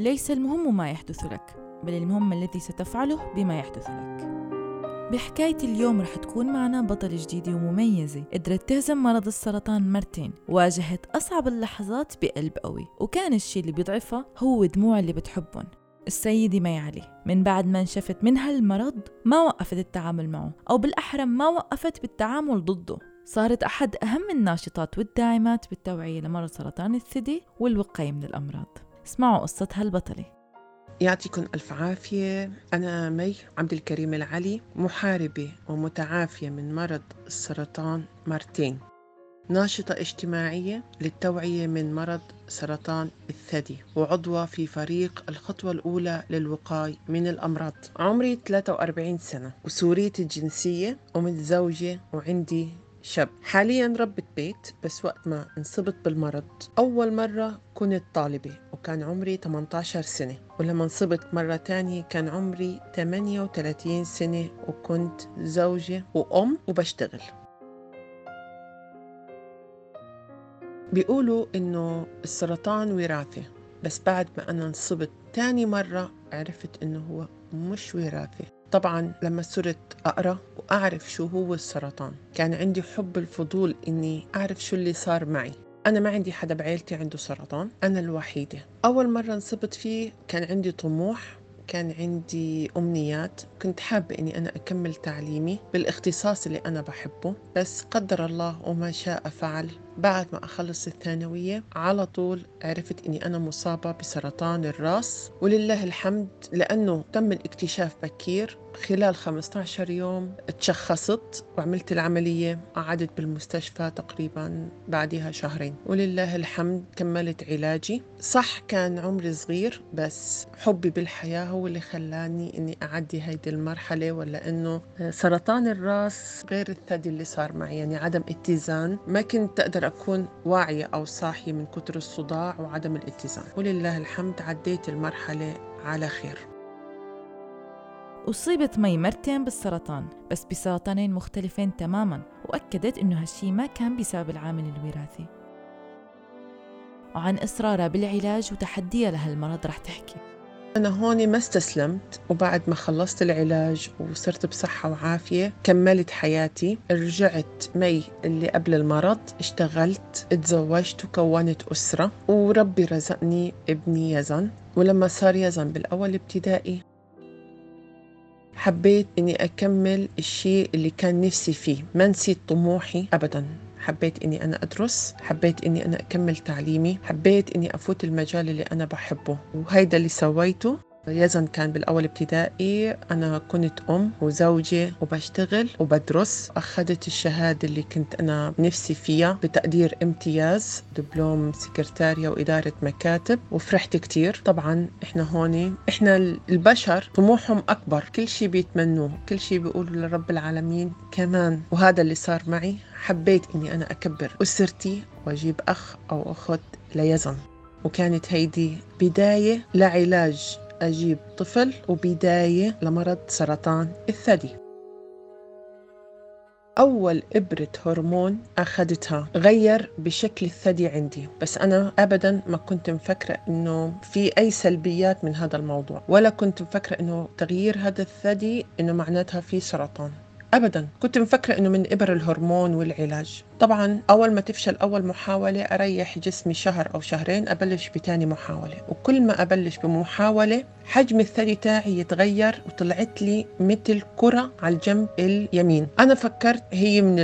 ليس المهم ما يحدث لك بل المهم الذي ستفعله بما يحدث لك. بحكاية اليوم رح تكون معنا بطلة جديدة ومميزة قدرت تهزم مرض السرطان مرتين واجهت أصعب اللحظات بقلب قوي وكان الشي اللي بيضعفها هو دموع اللي بتحبهم. السيدة مي علي من بعد ما انشفت منها المرض ما وقفت التعامل معه أو بالأحرى ما وقفت بالتعامل ضده. صارت أحد أهم الناشطات والداعمات بالتوعية لمرض سرطان الثدي والوقاية من الأمراض. اسمعوا قصة هالبطلة. يعطيكم ألف عافية. أنا مي عبد الكريم العلي محاربة ومتعافية من مرض السرطان مرتين. ناشطة اجتماعية للتوعية من مرض سرطان الثدي وعضوة في فريق الخطوة الأولى للوقاية من الأمراض. عمري 43 سنة وسورية الجنسية ومتزوجة وعندي شاب حاليا ربة بيت بس وقت ما انصبت بالمرض. أول مرة كنت طالبة وكان عمري 18 سنة. ولما انصبت مرة تانية كان عمري 38 سنة وكنت زوجة وأم وبشتغل. بيقولوا إنه السرطان وراثة بس بعد ما أنا انصبت تاني مرة عرفت إنه هو مش وراثة. طبعا لما صرت أقرأ وأعرف شو هو السرطان كان عندي حب الفضول إني أعرف شو اللي صار معي. أنا ما عندي حدا بعيلتي عنده سرطان أنا الوحيدة. أول مرة انصبت فيه كان عندي طموح كان عندي أمنيات كنت حابة أني أنا أكمل تعليمي بالإختصاص اللي أنا بحبه بس قدر الله وما شاء فعل بعد ما أخلص الثانوية على طول عرفت أني أنا مصابة بسرطان الرأس ولله الحمد لأنه تم الاكتشاف بكير. خلال 15 يوم تشخصت وعملت العملية قعدت بالمستشفى تقريبا بعدها شهرين. ولله الحمد كملت علاجي. صح كان عمري صغير بس حبي بالحياة هو اللي خلاني أني أعدي هيدي المرحلة ولا أنه سرطان الرأس غير الثدي اللي صار معي يعني عدم اتزان. ما كنت أقدر أكون واعية أو صاحية من كتر الصداع وعدم الاتزان. ولله الحمد عديت المرحلة على خير. أصيبت مي مرتين بالسرطان بس بسرطانين مختلفين تماما وأكدت إنه هالشي ما كان بسبب العامل الوراثي. وعن إصرارها بالعلاج وتحديها لهالمرض رح تحكي. أنا هون ما استسلمت وبعد ما خلصت العلاج وصرت بصحة وعافية كملت حياتي. رجعت مي اللي قبل المرض اشتغلت اتزوجت وكونت أسرة. وربي رزقني ابني يزن. ولما صار يزن بالأول ابتدائي حبيت إني أكمل الشيء اللي كان نفسي فيه. ما نسيت طموحي ابدا. حبيت إني أنا أدرس حبيت إني أنا أكمل تعليمي حبيت إني أفوت المجال اللي أنا بحبه. وهيدا اللي سويته. يزن كان بالأول ابتدائي. أنا كنت أم وزوجة وبشتغل وبدرس. أخذت الشهادة اللي كنت أنا نفسي فيها بتقدير امتياز دبلوم سكرتارية وإدارة مكاتب وفرحت كتير. طبعا إحنا هون إحنا البشر طموحهم أكبر. كل شيء بيتمنوه كل شيء بيقولوا لرب العالمين كمان. وهذا اللي صار معي. حبيت إني أنا أكبر أسرتي وأجيب أخ أو أخت ليزن. وكانت هيدي بداية لعلاج أجيب طفل وبداية لمرض سرطان الثدي. أول إبرة هرمون أخذتها غير بشكل الثدي عندي بس أنا أبدا ما كنت مفكرة إنه في أي سلبيات من هذا الموضوع ولا كنت مفكرة إنه تغيير هذا الثدي إنه معناتها في سرطان. ابدا. كنت مفكرة إنه من إبر الهرمون والعلاج. طبعا أول ما تفشل أول محاولة أريح جسمي شهر أو شهرين أبلش بتاني محاولة. وكل ما أبلش بمحاولة حجم الثدي تاعي يتغير وطلعت لي مثل كرة على الجنب اليمين. أنا فكرت هي من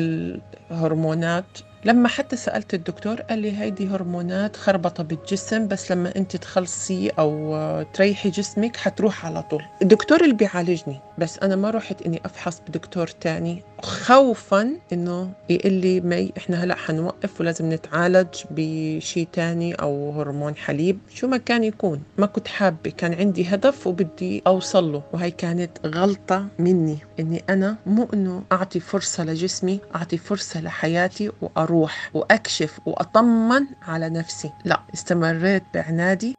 الهرمونات لما حتى سألت الدكتور قال لي هيدي هرمونات خربطة بالجسم بس لما انت تخلصي أو تريحي جسمك حتروح على طول. الدكتور اللي بيعالجني بس أنا ما رحت إني أفحص بدكتور تاني. خوفا إنه يقول لي مي إحنا هلأ حنوقف ولازم نتعالج بشيء تاني أو هرمون حليب. شو ما كان يكون ما كنت حابة كان عندي هدف وبدي أوصل له. وهي كانت غلطة مني إني أنا مو إنه أعطي فرصة لجسمي أعطي فرصة لحياتي وأروح وأكشف وأطمن على نفسي لا استمريت بعنادي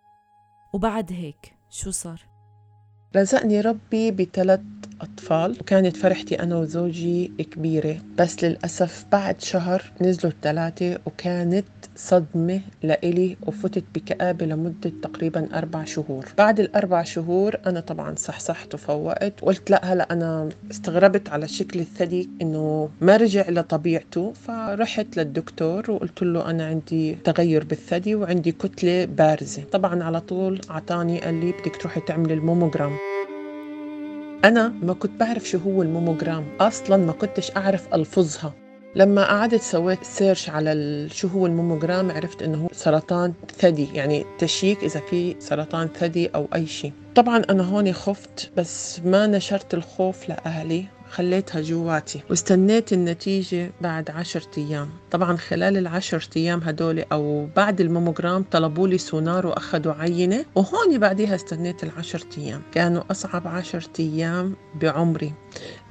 وبعد هيك شو صار؟ رزقني ربي بثلاث أطفال وكانت فرحتي أنا وزوجي كبيرة بس للأسف بعد شهر نزلوا الثلاثة وكانت صدمة لإلي وفتت بكآبة لمدة تقريبا أربع شهور. بعد الأربع شهور أنا طبعا صحصحت وفوقت وقلت لا هلأ أنا استغربت على شكل الثدي إنه ما رجع لطبيعته. فرحت للدكتور وقلت له أنا عندي تغير بالثدي وعندي كتلة بارزة. طبعا على طول أعطاني قال لي بدك تروحي تعملي الموموجرام أنا ما كنت بعرف شو هو الموموجرام أصلا ما كنتش أعرف ألفظها. لما قعدت سويت search على شو هو الموموجرام عرفت إنه هو سرطان ثدي يعني check إذا في سرطان ثدي أو أي شيء. طبعا أنا هون خفت بس ما نشرت الخوف لأهلي. خليتها جواتي واستنيت النتيجة بعد عشرة أيام. طبعا خلال العشرة أيام هدول أو بعد الموموجرام طلبوا لي سونار وأخذوا عينة وهون بعديها استنيت العشرة أيام. كانوا أصعب عشرة أيام بعمري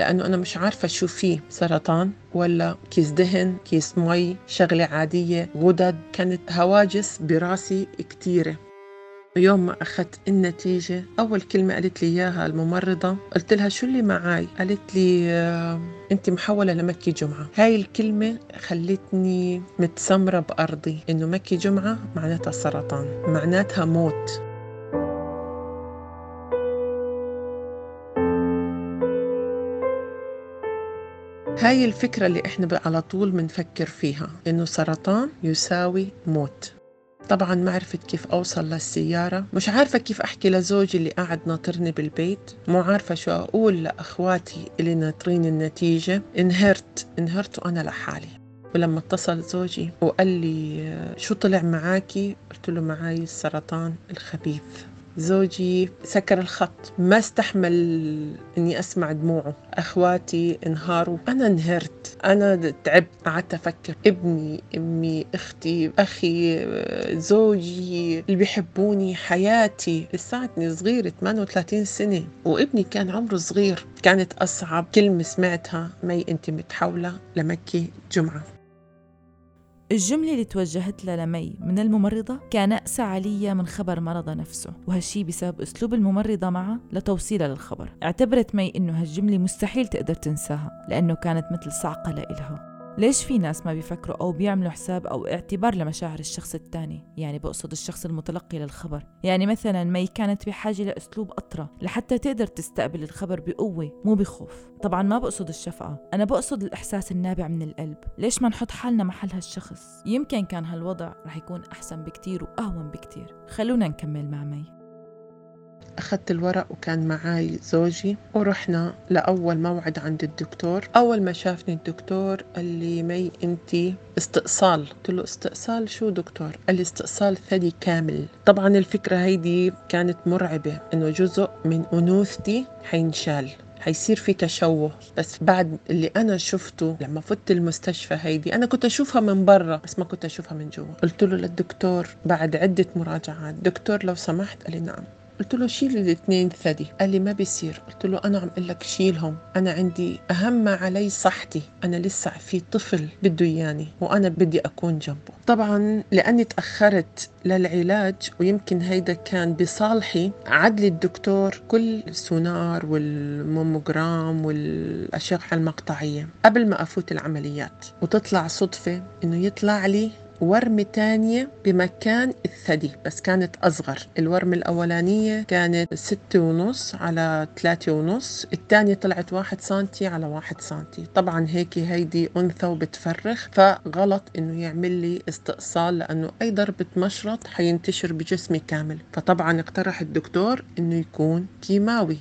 لأنه أنا مش عارفة شو فيه سرطان ولا كيس دهن كيس مي شغلة عادية غدد. كانت هواجس براسي كتيرة. يوم ما أخذت النتيجة أول كلمة قالت لي إياها الممرضة قلت لها شو اللي معاي؟ قالت لي آه، أنت محولة لمكي جمعة. هاي الكلمة خلتني متسمرة بأرضي إنه مكي جمعة معناتها سرطان معناتها موت. هاي الفكرة اللي إحنا على طول بنفكر فيها إنه سرطان يساوي موت. طبعا ما عرفت كيف أوصل للسيارة. مش عارفة كيف أحكي لزوجي اللي قاعد ناطرني بالبيت. مو عارفة شو أقول لأخواتي اللي ناطرين النتيجة. انهرت انهرت وأنا لحالي. ولما اتصل زوجي وقال لي شو طلع معاكي؟ قلت له معاي السرطان الخبيث. زوجي سكر الخط. ما استحمل إني أسمع دموعه. أخواتي انهاروا. أنا انهرت. أنا تعبت. قعدت أفكر. ابني أمي أختي أخي زوجي اللي بيحبوني حياتي. لساتني صغيرة 38 سنة. وابني كان عمره صغير. كانت أصعب. كلمة سمعتها مي أنت متحولة لمكي جمعة. الجملة اللي توجهت لها لمي من الممرضة كان أقسى عليا من خبر مرضها نفسه وهالشي بسبب أسلوب الممرضة معها لتوصيلها للخبر اعتبرت مي إنه هالجملة مستحيل تقدر تنساها لأنه كانت مثل صعقة لإلها. ليش في ناس ما بيفكروا أو بيعملوا حساب أو اعتبار لمشاعر الشخص الثاني؟ يعني بقصد الشخص المتلقي للخبر. يعني مثلا مي كانت بحاجة لأسلوب أطرى لحتى تقدر تستقبل الخبر بقوة مو بخوف. طبعا ما بقصد الشفقة أنا بقصد الإحساس النابع من القلب. ليش ما نحط حالنا محل هالشخص؟ يمكن كان هالوضع رح يكون أحسن بكتير وأهون بكتير. خلونا نكمل مع مي. أخذت الورق وكان معي زوجي ورحنا لأول موعد عند الدكتور. أول ما شافني الدكتور قال لي مي أنت استئصال. قلت له استئصال؟ شو دكتور؟ قال لي استئصال ثدي كامل. طبعا الفكرة هيدي كانت مرعبة إنه جزء من أنوثتي حينشال حيصير في تشوه. بس بعد اللي أنا شفته لما فت المستشفى هيدي أنا كنت أشوفها من برا بس ما كنت أشوفها من جوا. قلت له للدكتور بعد عدة مراجعات دكتور لو سمحت؟ قال لي نعم. قلت له شيل الاثنين ثدي. قال لي ما بيصير. قلت له أنا عم أقول لك شيلهم. أنا عندي أهم ما علي صحتي. أنا لسه في طفل بده إياني وأنا بدي أكون جنبه. طبعا لأني تأخرت للعلاج ويمكن هيدا كان بصالحي عدل الدكتور كل السونار والموموجرام والاشعه المقطعية قبل ما أفوت العمليات. وتطلع صدفة إنه يطلع لي ورمة تانية بمكان الثدي بس كانت أصغر. الورمة الأولانية كانت ستة ونص على ثلاثة ونص الثانية طلعت واحد سنتي على واحد سنتي. طبعا هيك هيدي أنثى وبتفرخ فغلط إنه يعمل لي استئصال لأنه أي ضربة مشرط حينتشر بجسمي كامل. فطبعا اقترح الدكتور إنه يكون كيماوي.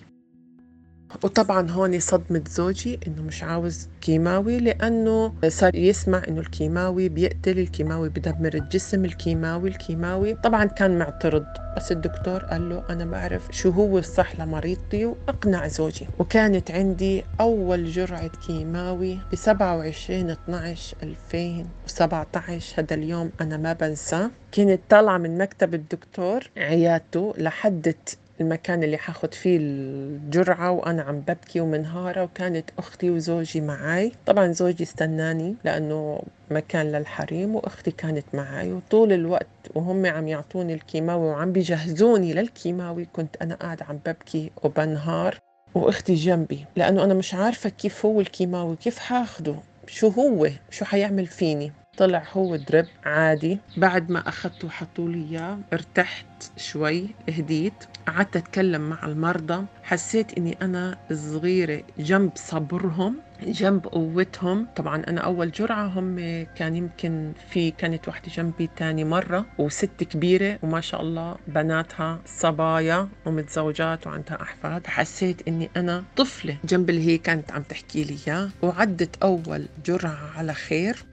وطبعا هون صدمة زوجي إنه مش عاوز كيماوي لأنه صار يسمع إنه الكيماوي بيقتل الكيماوي بدمر الجسم الكيماوي الكيماوي. طبعا كان معترض بس الدكتور قال له أنا بعرف شو هو الصح لمريضتي وأقنع زوجي. وكانت عندي أول جرعة كيماوي ب 27 12 2017 هذا اليوم أنا ما بنساه. كنت طالعة من مكتب الدكتور عيادته لحدت المكان اللي حاخد فيه الجرعة وأنا عم ببكي ومنهارة وكانت أختي وزوجي معي طبعا زوجي استناني لأنه مكان للحريم وأختي كانت معي وطول الوقت وهم عم يعطوني الكيماوي وعم بيجهزوني للكيماوي. كنت أنا قاعدة عم ببكي وبنهار وأختي جنبي لأنه أنا مش عارفة كيف هو الكيماوي كيف حاخده شو هو شو حيعمل فيني. طلع هو درب عادي. بعد ما اخذته وحطوا لي إياه ارتحت شوي هديت قعدت أتكلم مع المرضى. حسيت إني أنا صغيرة جنب صبرهم جنب قوتهم. طبعا أنا أول جرعة هم كان يمكن في كانت وحده جنبي تاني مرة وست كبيرة وما شاء الله بناتها صبايا ومتزوجات وعندها أحفاد. حسيت إني أنا طفلة. جنب اللي هي كانت عم تحكي لي إياه. وعدت أول جرعة على خير.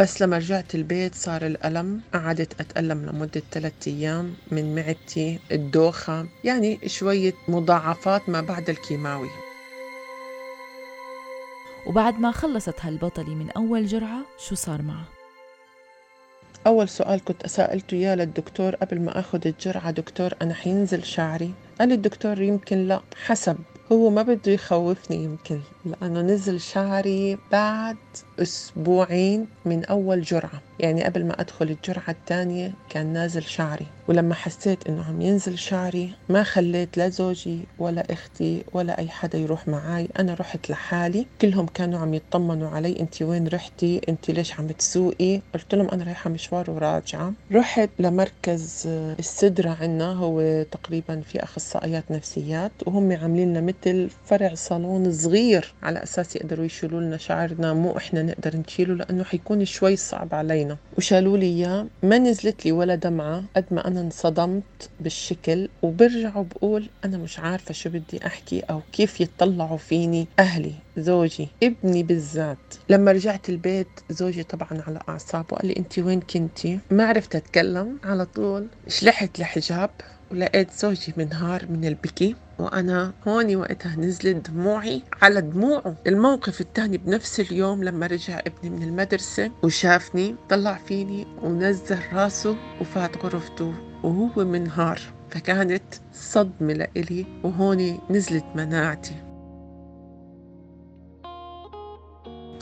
بس لما رجعت البيت صار الألم قعدت أتألم لمدة ثلاثة أيام من معدتي الدوخة يعني شوية مضاعفات ما بعد الكيماوي. وبعد ما خلصت هالبطلة من أول جرعة شو صار معها؟ أول سؤال كنت سألته إياه للدكتور قبل ما أخذ الجرعة دكتور أنا حينزل شعري؟ قال الدكتور يمكن لا حسب هو ما بده يخوفني يمكن. لأنه نزل شعري بعد أسبوعين من أول جرعة. يعني قبل ما أدخل الجرعة الثانية كان نازل شعري. ولما حسيت إنه عم ينزل شعري ما خليت لا زوجي ولا أختي ولا أي حدا يروح معي أنا رحت لحالي. كلهم كانوا عم يطمنوا علي. أنت وين رحتي؟ أنت ليش عم تسوقي؟ قلت لهم أنا رايحة مشوار وراجعة. رحت لمركز السدرة عنا. هو تقريبا في أخصائيات نفسيات. وهم عاملين لنا مثل فرع صالون صغير. على أساس يقدروا يشيلوا لنا شعرنا مو إحنا نقدر نشيله لأنه حيكون شوي صعب علينا. وشالوا لي إياه ما نزلت لي ولا دمعة قد ما أنا انصدمت بالشكل وبرجع وبقول أنا مش عارفة شو بدي أحكي أو كيف يتطلعوا فيني. أهلي زوجي ابني بالذات. لما رجعت البيت زوجي طبعا على أعصابه قال لي أنت وين كنتي؟ ما عرفت أتكلم. على طول شلحت الحجاب. ولقيت زوجي منهار من البكي وأنا هوني وقتها نزلت دموعي على دموعه. الموقف الثاني بنفس اليوم لما رجع ابني من المدرسة وشافني طلع فيني ونزل راسه وفات غرفته وهو منهار. فكانت صدمة لإلي وهوني نزلت مناعتي.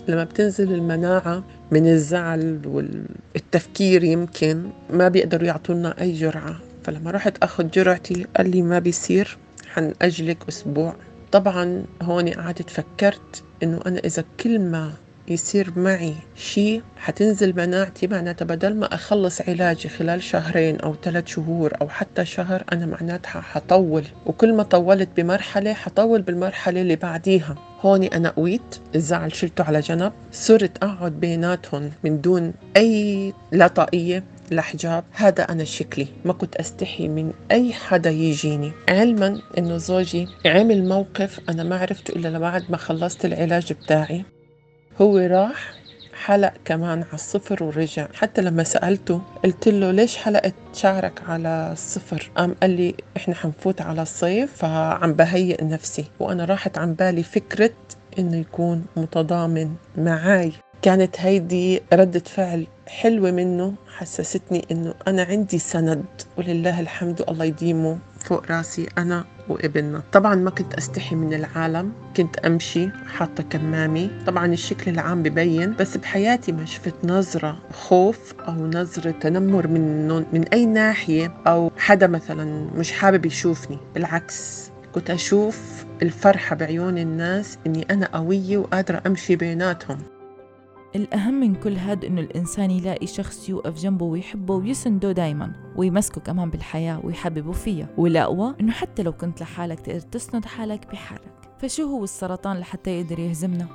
لما بتنزل المناعة من الزعل والتفكير يمكن ما بيقدروا يعطونا أي جرعة. فلما رحت أخذ جرعتي قال لي ما بيصير حنأجلك أسبوع. طبعا هون قعدت فكرت إنه أنا إذا كل ما يصير معي شيء حتنزل مناعتي معناتها بدل ما أخلص علاجي خلال شهرين أو ثلاث شهور أو حتى شهر أنا معناتها حطول. وكل ما طولت بمرحلة حطول بالمرحلة اللي بعديها. هون أنا قويت الزعل شلته على جنب صرت أقعد بيناتهم من دون أي لا طاقية الحجاب هذا أنا شكلي ما كنت أستحي من أي حدا يجيني. علما إنه زوجي عمل موقف أنا ما عرفته إلا بعد ما خلصت العلاج بتاعي. هو راح حلق كمان على الصفر ورجع. حتى لما سألته قلت له ليش حلقت شعرك على الصفر؟ قام قال لي إحنا حنفوت على الصيف فعم بهيئ نفسي. وأنا راحت عن بالي فكرة إنه يكون متضامن معاي. كانت هيدي ردة فعل حلوة منه حسستني إنه أنا عندي سند ولله الحمد الله يديمه فوق راسي أنا وابننا طبعا ما كنت أستحي من العالم كنت أمشي حاطة كمامي. طبعا الشكل العام ببين بس بحياتي ما شفت نظرة خوف أو نظرة تنمر من من أي ناحية أو حدا مثلا مش حابب يشوفني. بالعكس كنت أشوف الفرحة بعيون الناس إني أنا قوية وقادرة أمشي بيناتهم. الأهم من كل هاد إنه الإنسان يلاقي شخص يوقف جنبه ويحبه ويسنده دايما ويمسكه كمان بالحياة ويحببه فيها. والأقوى إنه حتى لو كنت لحالك تقدر تسند حالك بحالك. فشو هو السرطان لحتى يقدر يهزمنا؟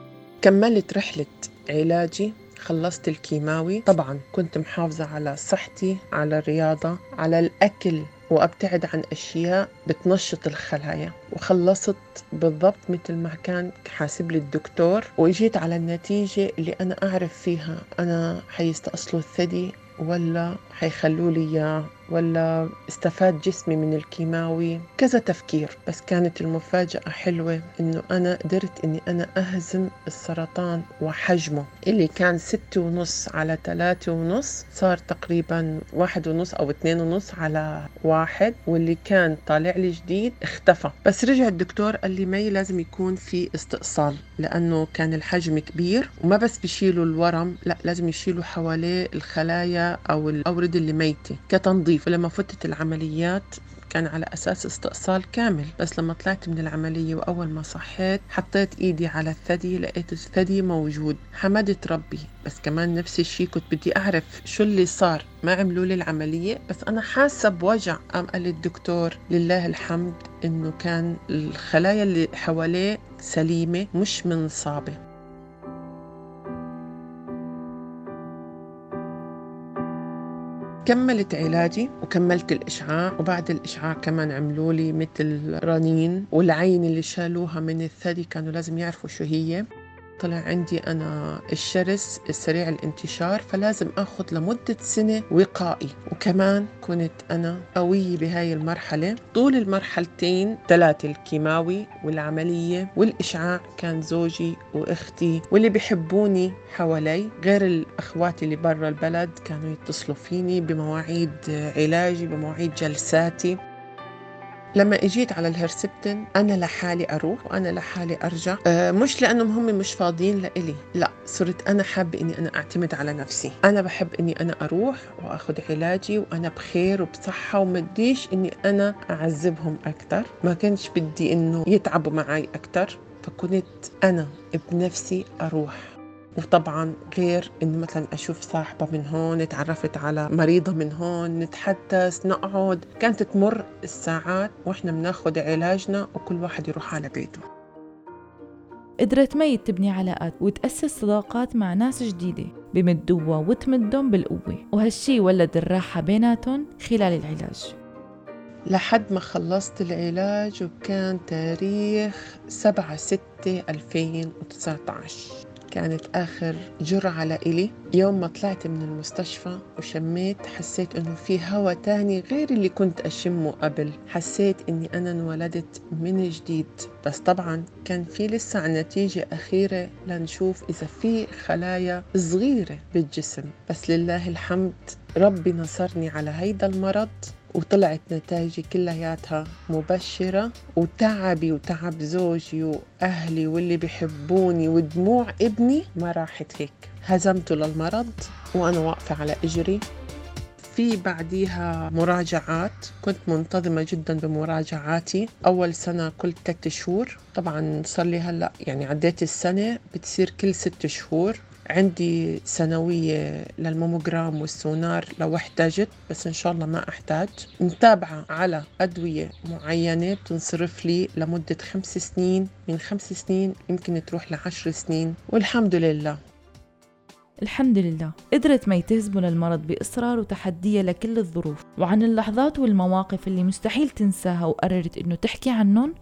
كملت رحلة علاجي خلصت الكيماوي. طبعا كنت محافظة على صحتي على الرياضة على الأكل. وأبتعد عن أشياء بتنشط الخلايا. وخلصت بالضبط مثل ما كان حاسب لي الدكتور وإجيت على النتيجة اللي أنا أعرف فيها أنا حيستأصلوا الثدي ولا حيخلوا لي ولا استفاد جسمي من الكيماوي؟ كذا تفكير بس كانت المفاجأة حلوة إنه أنا قدرت إني أنا أهزم السرطان وحجمه. اللي كان ستة ونص على ثلاثة ونص صار تقريبا واحد ونص أو اثنين ونص على واحد واللي كان طالع لي جديد اختفى. بس رجع الدكتور قال لي مي لازم يكون في استئصال لأنه كان الحجم كبير وما بس بيشيلوا الورم لا لازم يشيلوا حواليه الخلايا أو الأوردة اللي ميتة كتنظيف. ولما فتت العمليات كان على أساس استئصال كامل بس لما طلعت من العملية وأول ما صحيت حطيت إيدي على الثدي لقيت الثدي موجود. حمدت ربي بس كمان نفس الشيء كنت بدي أعرف شو اللي صار. ما عملوا لي العملية بس أنا حاسة بوجع. قام قال الدكتور لله الحمد إنه كان الخلايا اللي حواليه سليمة مش منصابة. كملت علاجي وكملت الإشعاع وبعد الإشعاع كمان عملوا لي مثل رنين والعين اللي شالوها من الثدي كانوا لازم يعرفوا شو هي. طلع عندي أنا الشرس السريع الانتشار فلازم أخذ لمدة سنة وقائي. وكمان كنت أنا قوية بهاي المرحلة. طول المرحلتين ثلاثة الكيماوي والعملية والإشعاع كان زوجي وإختي واللي بيحبوني حوالي. غير الأخوات اللي برا البلد كانوا يتصلوا فيني بمواعيد علاجي بمواعيد جلساتي. لما اجيت على الهرسبتن أنا لحالي أروح وأنا لحالي أرجع. أه مش لأنهم هم مش فاضيين لإلي. لا صرت أنا حابة إني أنا أعتمد على نفسي. أنا بحب إني أنا أروح وأخذ علاجي وأنا بخير وبصحة وما بديش إني أنا أعذبهم أكثر ما كنتش بدي إنه يتعبوا معي أكثر فكنت أنا بنفسي أروح. وطبعا غير إنه مثلا أشوف صاحبة من هون تعرفت على مريضة من هون نتحدث نقعد. كانت تمر الساعات وإحنا بناخذ علاجنا وكل واحد يروح على بيته. قدرت مي تبني علاقات وتأسس صداقات مع ناس جديدة بمدوها وتمدهم بالقوة وهالشي ولد الراحة بيناتهم خلال العلاج. لحد ما خلصت العلاج وكان تاريخ 7 6 2019 كانت آخر جرعة لإلي. يوم ما طلعت من المستشفى وشميت حسيت إنه في هوا تاني غير اللي كنت أشمه قبل. حسيت إني أنا انولدت من جديد. بس طبعا كان في لسه نتيجة أخيرة لنشوف إذا في خلايا صغيرة بالجسم. بس لله الحمد ربي نصرني على هيدا المرض. وطلعت نتائجي كلياتها مبشرة وتعبي وتعب زوجي وأهلي واللي بيحبوني ودموع ابني ما راحت هيك. هزمته للمرض وأنا واقفة على إجري. في بعديها مراجعات كنت منتظمة جدا بمراجعاتي. أول سنة كل ثلاثة شهور. طبعا صار لي هلأ يعني عديت السنة بتصير كل ست شهور. عندي سنوية للموموجرام والسونار لو احتاجت بس إن شاء الله ما أحتاج. متابعة على أدوية معينة بتنصرف لي لمدة خمس سنين من خمس سنين يمكن تروح لعشر سنين والحمد لله. الحمد لله. قدرت مي تهزم المرض بإصرار وتحدية لكل الظروف. وعن اللحظات والمواقف اللي مستحيل تنساها وقررت إنه تحكي عنهم؟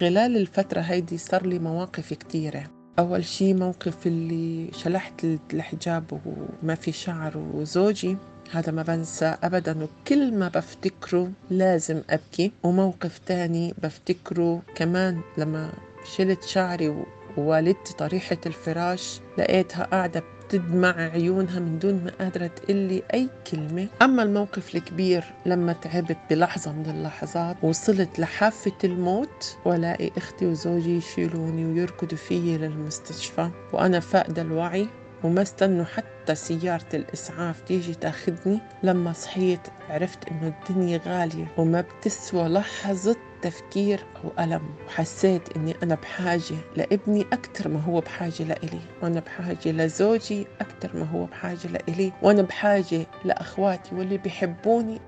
خلال الفترة هيدي صار لي مواقف كتيرة. أول شي موقف اللي شلحت الحجاب وما في شعر وزوجي هذا ما بنسى أبدا وكل ما بفتكره لازم أبكي. وموقف تاني بفتكره كمان لما شلت شعري ووالدتي طريحة الفراش لقيتها قاعدة تدمع عيونها من دون ما قادرة تقلي أي كلمة. أما الموقف الكبير لما تعبت بلحظة من اللحظات وصلت لحافة الموت ولاقي أختي وزوجي يشيلوني ويركضوا فيي للمستشفى وأنا فاقدة الوعي. وما استنوا حتى سيارة الإسعاف تيجي تاخدني لما صحيت عرفت إنه الدنيا غالية وما بتسوى لحظة تفكير أو ألم وحسيت إني أنا بحاجة لابني أكثر ما هو بحاجة لإلي. وأنا بحاجة لزوجي أكثر ما هو بحاجة لإلي. وأنا بحاجة لأخواتي واللي بيحبوني.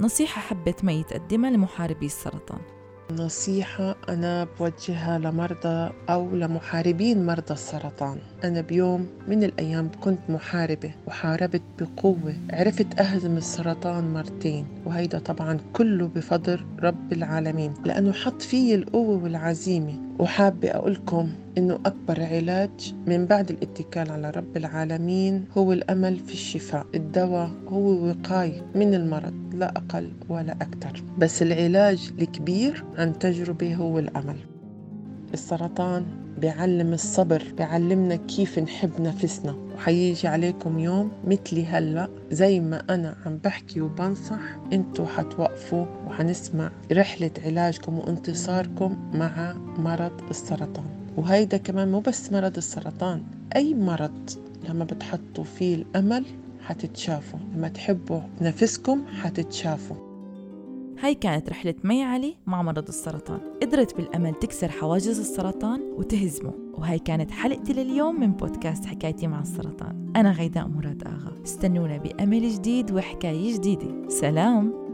نصيحة حبت مي تقدمها لمحاربي السرطان. نصيحة أنا بوجهها لمرضى أو لمحاربين مرضى السرطان. أنا بيوم من الأيام كنت محاربة وحاربت بقوة عرفت أهزم السرطان مرتين وهيدا طبعا كله بفضل رب العالمين لأنه حط فيي القوة والعزيمة وحابة أقولكم إنه أكبر علاج من بعد الاتكال على رب العالمين هو الأمل في الشفاء. الدواء هو وقاية من المرض لا أقل ولا أكثر. بس العلاج الكبير عن تجربة هو الأمل. السرطان بيعلم الصبر بيعلمنا كيف نحب نفسنا. وحيجي عليكم يوم مثلي هلأ. زي ما أنا عم بحكي وبنصح إنتوا حتوقفوا وحنسمع رحلة علاجكم وانتصاركم مع مرض السرطان. وهيدا كمان مو بس مرض السرطان أي مرض لما بتحطوا فيه الأمل حتتشافوا لما تحبوا نفسكم حتتشافوا. هاي كانت رحلة مي علي مع مرض السرطان. قدرت بالأمل تكسر حواجز السرطان وتهزمه. وهاي كانت حلقتي لليوم من بودكاست حكايتي مع السرطان. أنا غيداء مراد آغا. استنونا بأمل جديد وحكاية جديدة. سلام!